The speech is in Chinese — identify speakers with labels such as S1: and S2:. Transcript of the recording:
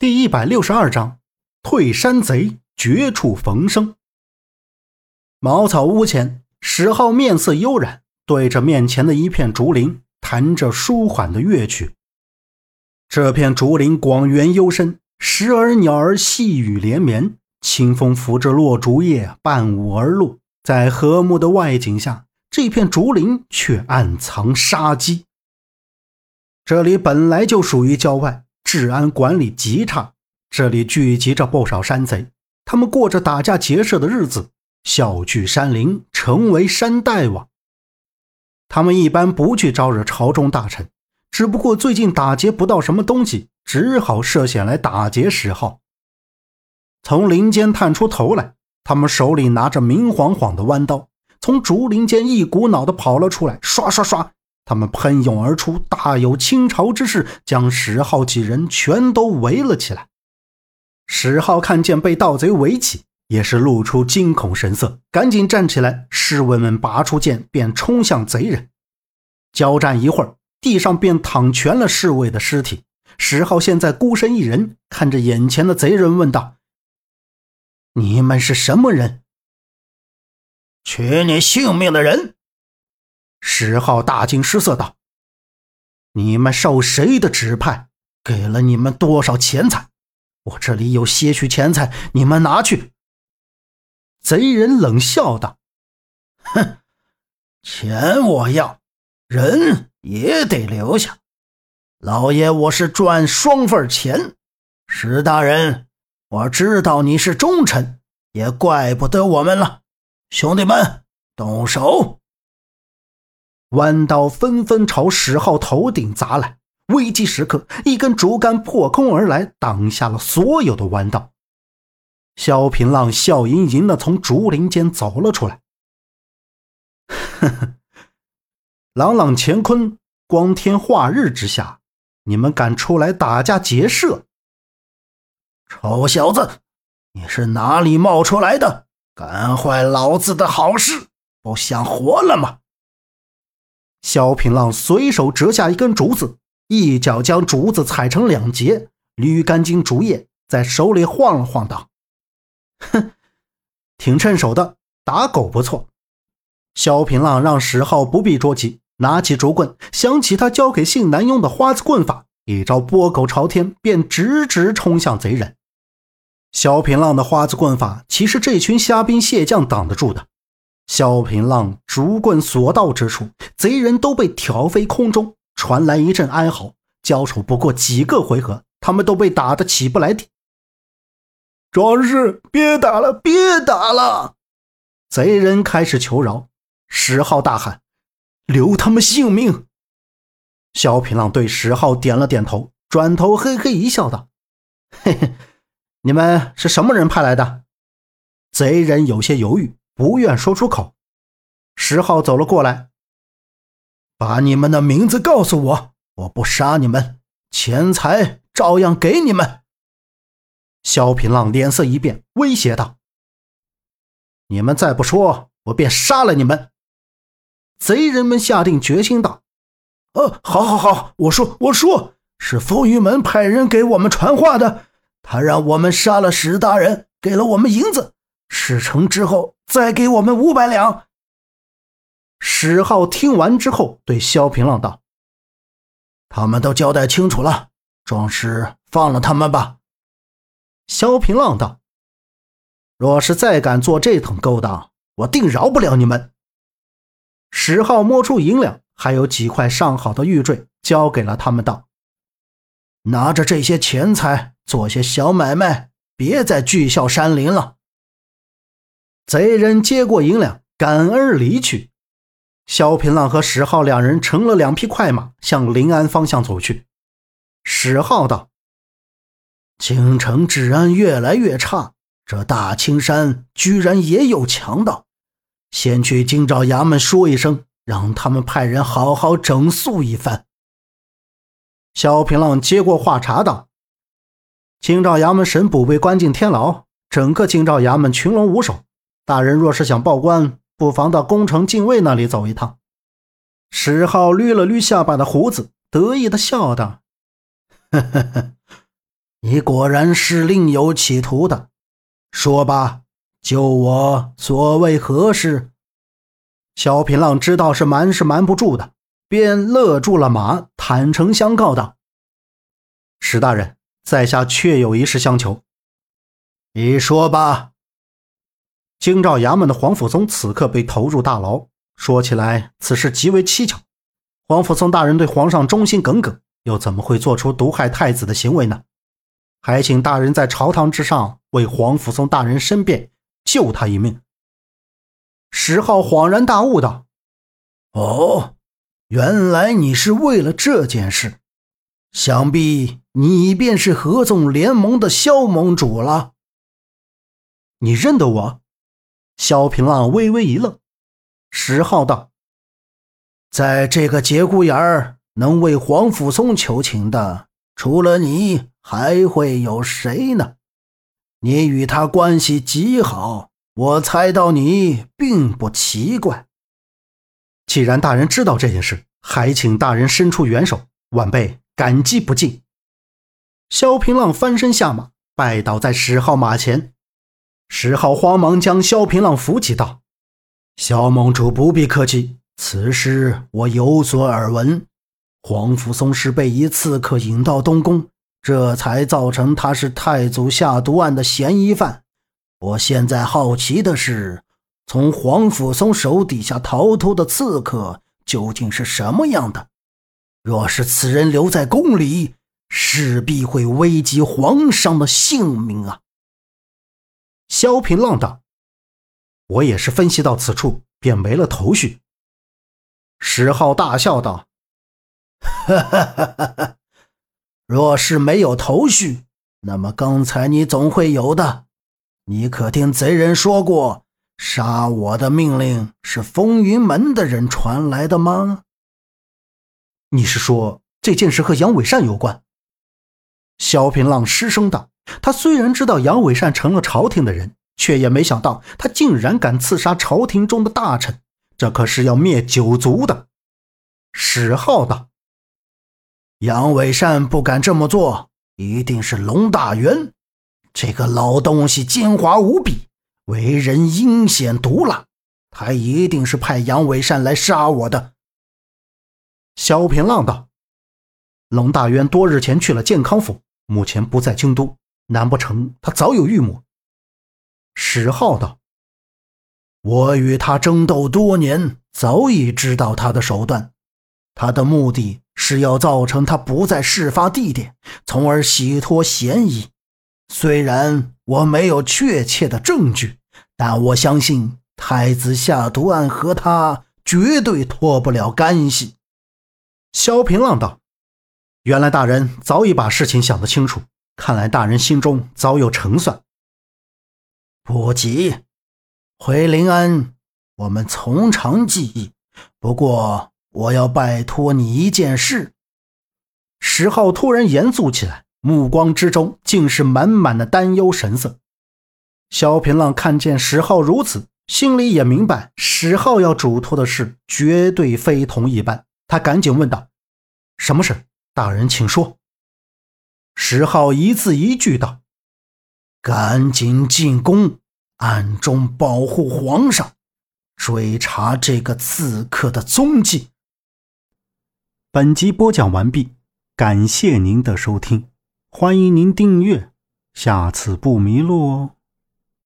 S1: 第一百六十二章，退山贼绝处逢生。茅草屋前，史浩面色悠然，对着面前的一片竹林弹着舒缓的乐曲。这片竹林广源幽深，时而鸟儿细语连绵，清风拂着落竹叶伴舞而落。在和睦的外景下，这片竹林却暗藏杀机。这里本来就属于郊外。治安管理极差，这里聚集着不少山贼，他们过着打家劫舍的日子，小聚山林，成为山大王。他们一般不去招惹朝中大臣，只不过最近打劫不到什么东西，只好涉险来打劫石号。从林间探出头来，他们手里拿着明晃晃的弯刀，从竹林间一股脑的跑了出来，刷刷刷。他们喷涌而出，大有倾巢之势，将史浩几人全都围了起来。史浩看见被盗贼围起，也是露出惊恐神色，赶紧站起来。侍卫们拔出剑，便冲向贼人。交战一会儿，地上便躺全了侍卫的尸体。史浩现在孤身一人，看着眼前的贼人，问道：“你们是什么人？
S2: 取你性命的人？”
S1: 石浩大惊失色道：“你们受谁的指派？给了你们多少钱财？我这里有些许钱财，你们拿去。”贼人冷笑道：“
S2: 哼，钱我要，人也得留下。老爷，我是赚双份钱。石大人，我知道你是忠臣，也怪不得我们了。兄弟们，动手！”
S1: 弯刀纷纷朝史浩头顶砸来，危机时刻，一根竹竿破空而来，挡下了所有的弯刀。萧平浪笑盈盈的从竹林间走了出来。呵呵，朗朗乾坤，光天化日之下，你们敢出来打家劫舍？
S2: 臭小子，你是哪里冒出来的？敢坏老子的好事，不想活了吗？
S1: 萧平浪随手折下一根竹子，一脚将竹子踩成两截，捋干净竹叶，在手里晃了晃，道：“哼，挺趁手的，打狗不错。”萧平浪让石浩不必着急，拿起竹棍，想起他教给姓南用的花子棍法，一招拨狗朝天，便直直冲向贼人。萧平浪的花子棍法，其实这群虾兵蟹将挡得住的。萧平浪竹棍所到之处，贼人都被挑飞空中，传来一阵哀嚎。交手不过几个回合，他们都被打得起不来地。
S2: 壮士，别打了，别打了！
S1: 贼人开始求饶。石浩大喊：“留他们性命！”萧平浪对石浩点了点头，转头嘿嘿一笑，道：“嘿嘿，你们是什么人派来的？”贼人有些犹豫。不愿说出口，石浩走了过来，
S2: 把你们的名字告诉我，我不杀你们，钱财照样给你们。
S1: 萧平浪脸色一变，威胁道：“你们再不说，我便杀了你们！”贼人们下定决心道：“
S2: 呃，好，好，好，我说，我说，是风云门派人给我们传话的，他让我们杀了史大人，给了我们银子。”事成之后，再给我们五百两。
S1: 史浩听完之后，对萧平浪道：“
S2: 他们都交代清楚了，壮士放了他们吧。”
S1: 萧平浪道：“若是再敢做这等勾当，我定饶不了你们。”史浩摸出银两，还有几块上好的玉坠，交给了他们，道：“
S2: 拿着这些钱财做些小买卖，别再聚笑山林了。”
S1: 贼人接过银两，感恩离去。萧平浪和史浩两人乘了两匹快马，向临安方向走去。史浩道：“
S2: 京城治安越来越差，这大青山居然也有强盗。先去京兆衙门说一声，让他们派人好好整肃一番。”
S1: 萧平浪接过话茬道：“京兆衙门神捕被关进天牢，整个京兆衙门群龙无首。”大人若是想报官，不妨到宫城禁卫那里走一趟。史浩捋了捋下巴的胡子，得意的笑道：“呵呵呵
S2: 你果然是另有企图的。说吧，救我所为何事？
S1: 萧平浪知道是瞒是瞒不住的，便勒住了马，坦诚相告道：“史大人，在下确有一事相求。
S2: 你说吧。”
S1: 京兆衙门的黄甫松此刻被投入大牢，说起来此事极为蹊跷。黄甫松大人对皇上忠心耿耿，又怎么会做出毒害太子的行为呢？还请大人在朝堂之上为黄甫松大人申辩，救他一命。石浩恍然大悟道：“
S2: 哦，原来你是为了这件事，想必你便是合纵联盟的萧盟主了。
S1: 你认得我？”萧平浪微微一愣。石浩道：“
S2: 在这个节骨眼儿，能为黄甫松求情的，除了你。”还会有谁呢？你与他关系极好，我猜到你并不奇怪。
S1: 既然大人知道这件事，还请大人伸出援手，晚辈感激不尽。萧平浪翻身下马，拜倒在石浩马前。石浩慌忙将萧平浪扶起，道：“
S2: 萧盟主不必客气，此事我有所耳闻。黄甫松是被一刺客引到东宫。”这才造成他是太祖下毒案的嫌疑犯。我现在好奇的是，从黄甫松手底下逃脱的刺客究竟是什么样的？若是此人留在宫里，势必会危及皇上的性命啊！
S1: 萧平浪道：“我也是分析到此处，便没了头绪。”
S2: 石浩大笑道：“哈哈哈哈哈！”若是没有头绪，那么刚才你总会有的。你可听贼人说过，杀我的命令是风云门的人传来的吗？
S1: 你是说这件事和杨伟善有关？萧平浪失声道：“他虽然知道杨伟善成了朝廷的人，却也没想到他竟然敢刺杀朝廷中的大臣，这可是要灭九族的。”
S2: 史浩道。杨伟善不敢这么做，一定是龙大元这个老东西奸猾无比，为人阴险毒辣，他一定是派杨伟善来杀我的。
S1: 萧平浪道：“龙大渊多日前去了健康府，目前不在京都，难不成他早有预谋？”
S2: 石浩道：“我与他争斗多年，早已知道他的手段，他的目的。”是要造成他不在事发地点，从而洗脱嫌疑。虽然我没有确切的证据，但我相信太子下毒案和他绝对脱不了干系。
S1: 萧平浪道：“原来大人早已把事情想得清楚，看来大人心中早有成算。”
S2: 不急，回临安，我们从长计议。不过。我要拜托你一件事。
S1: 石浩突然严肃起来，目光之中竟是满满的担忧神色。萧平浪看见石浩如此，心里也明白石浩要嘱托的事绝对非同一般。他赶紧问道：“什么事？大人请说。”
S2: 石浩一字一句道：“赶紧进宫，暗中保护皇上，追查这个刺客的踪迹。”
S1: 本集播讲完毕，感谢您的收听，欢迎您订阅，下次不迷路哦。